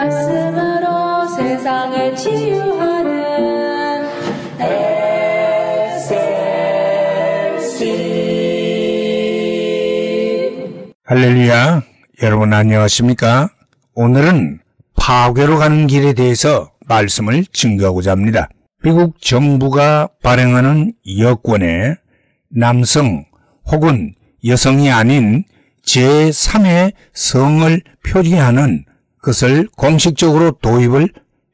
말씀으로 세상을 치유하는 SLC 할렐루야. 여러분 안녕하십니까? 오늘은 파괴로 가는 길에 대해서 말씀을 증거하고자 합니다. 미국 정부가 발행하는 여권에 남성 혹은 여성이 아닌 제3의 성을 표기하는 것을 공식적으로 도입을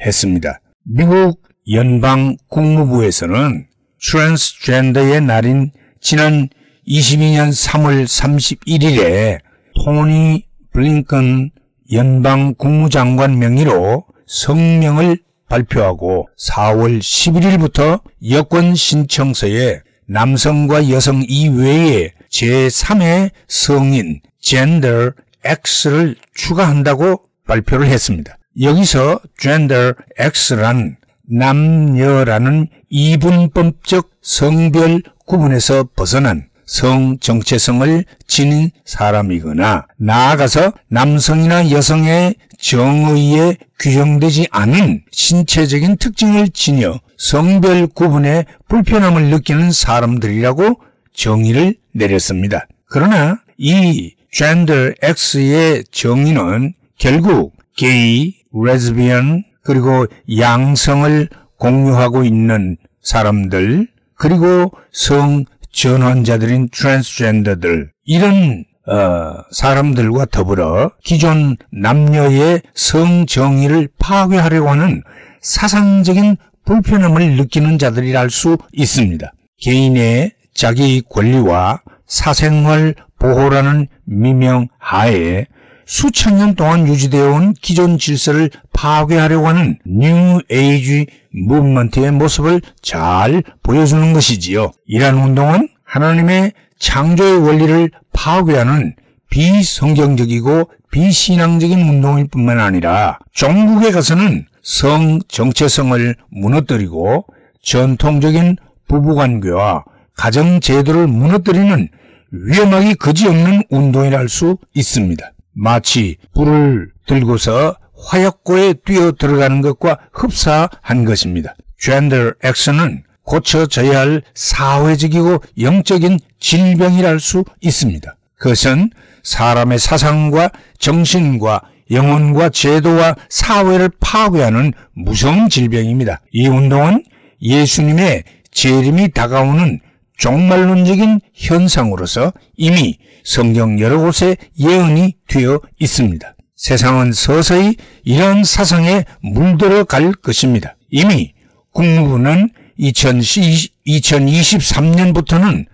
했습니다. 미국 연방 국무부에서는 트랜스젠더의 날인 지난 22년 3월 31일에 토니 블링컨 연방 국무장관 명의로 성명을 발표하고 4월 11일부터 여권 신청서에 남성과 여성 이외에 제3의 성인 젠더 X를 추가한다고 발표를 했습니다. 여기서 젠더 X란 남녀라는 이분법적 성별 구분에서 벗어난 성 정체성을 지닌 사람이거나 나아가서 남성이나 여성의 정의에 규정되지 않은 신체적인 특징을 지녀 성별 구분에 불편함을 느끼는 사람들이라고 정의를 내렸습니다. 그러나 이 젠더 X의 정의는 결국 게이, 레즈비언, 그리고 양성을 공유하고 있는 사람들, 그리고 성 전환자들인 트랜스젠더들, 이런 어, 사람들과 더불어 기존 남녀의 성정의를 파괴하려고 하는 사상적인 불편함을 느끼는 자들이라 할수 있습니다. 개인의 자기 권리와 사생활 보호라는 미명 하에 수천 년 동안 유지되어 온 기존 질서를 파괴하려고 하는 New Age Movement의 모습을 잘 보여주는 것이지요. 이러한 운동은 하나님의 창조의 원리를 파괴하는 비성경적이고 비신앙적인 운동일 뿐만 아니라 종국에 가서는 성 정체성을 무너뜨리고 전통적인 부부관계와 가정제도를 무너뜨리는 위험하기 그지없는 운동이라 할 수 있습니다. 마치 불을 들고서 화약고에 뛰어 들어가는 것과 흡사한 것입니다. 젠더 X는 고쳐져야 할 사회적이고 영적인 질병이라 할수 있습니다. 그것은 사람의 사상과 정신과 영혼과 제도와 사회를 파괴하는 무서운 질병입니다. 이 운동은 예수님의 재림이 다가오는 종말론적인 현상으로서 이미 성경 여러 곳에 예언이 되어 있습니다. 세상은 서서히 이러한 사상에 물들어 갈 것입니다. 이미 국무부는 2023년부터는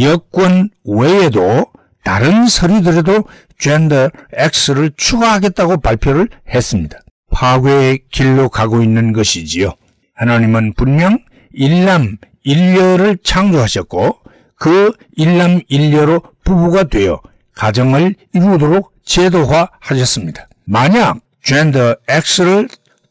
여권 외에도 다른 서류들에도 젠더 X를 추가하겠다고 발표를 했습니다. 파괴의 길로 가고 있는 것이지요. 하나님은 분명 일남 일녀를 창조하셨고 그 일남 일녀로 부부가 되어 가정을 이루도록 제도화하셨습니다. 만약 젠더 X를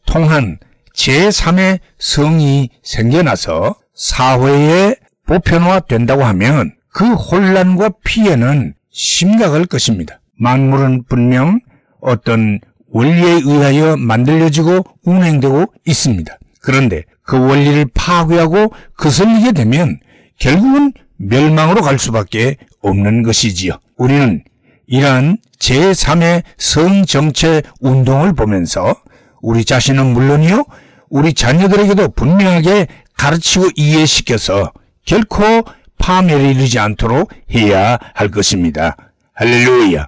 통한 제3의 성이 생겨나서 사회에 보편화된다고 하면 그 혼란과 피해는 심각할 것입니다. 만물은 분명 어떤 원리에 의하여 만들어지고 운행되고 있습니다. 그런데 그 원리를 파괴하고 거슬리게 되면 결국은 멸망으로 갈 수밖에 없는 것이지요. 우리는 이러한 제3의 성정체 운동을 보면서 우리 자신은 물론이요, 우리 자녀들에게도 분명하게 가르치고 이해시켜서 결코 파멸에 이르지 않도록 해야 할 것입니다. 할렐루야.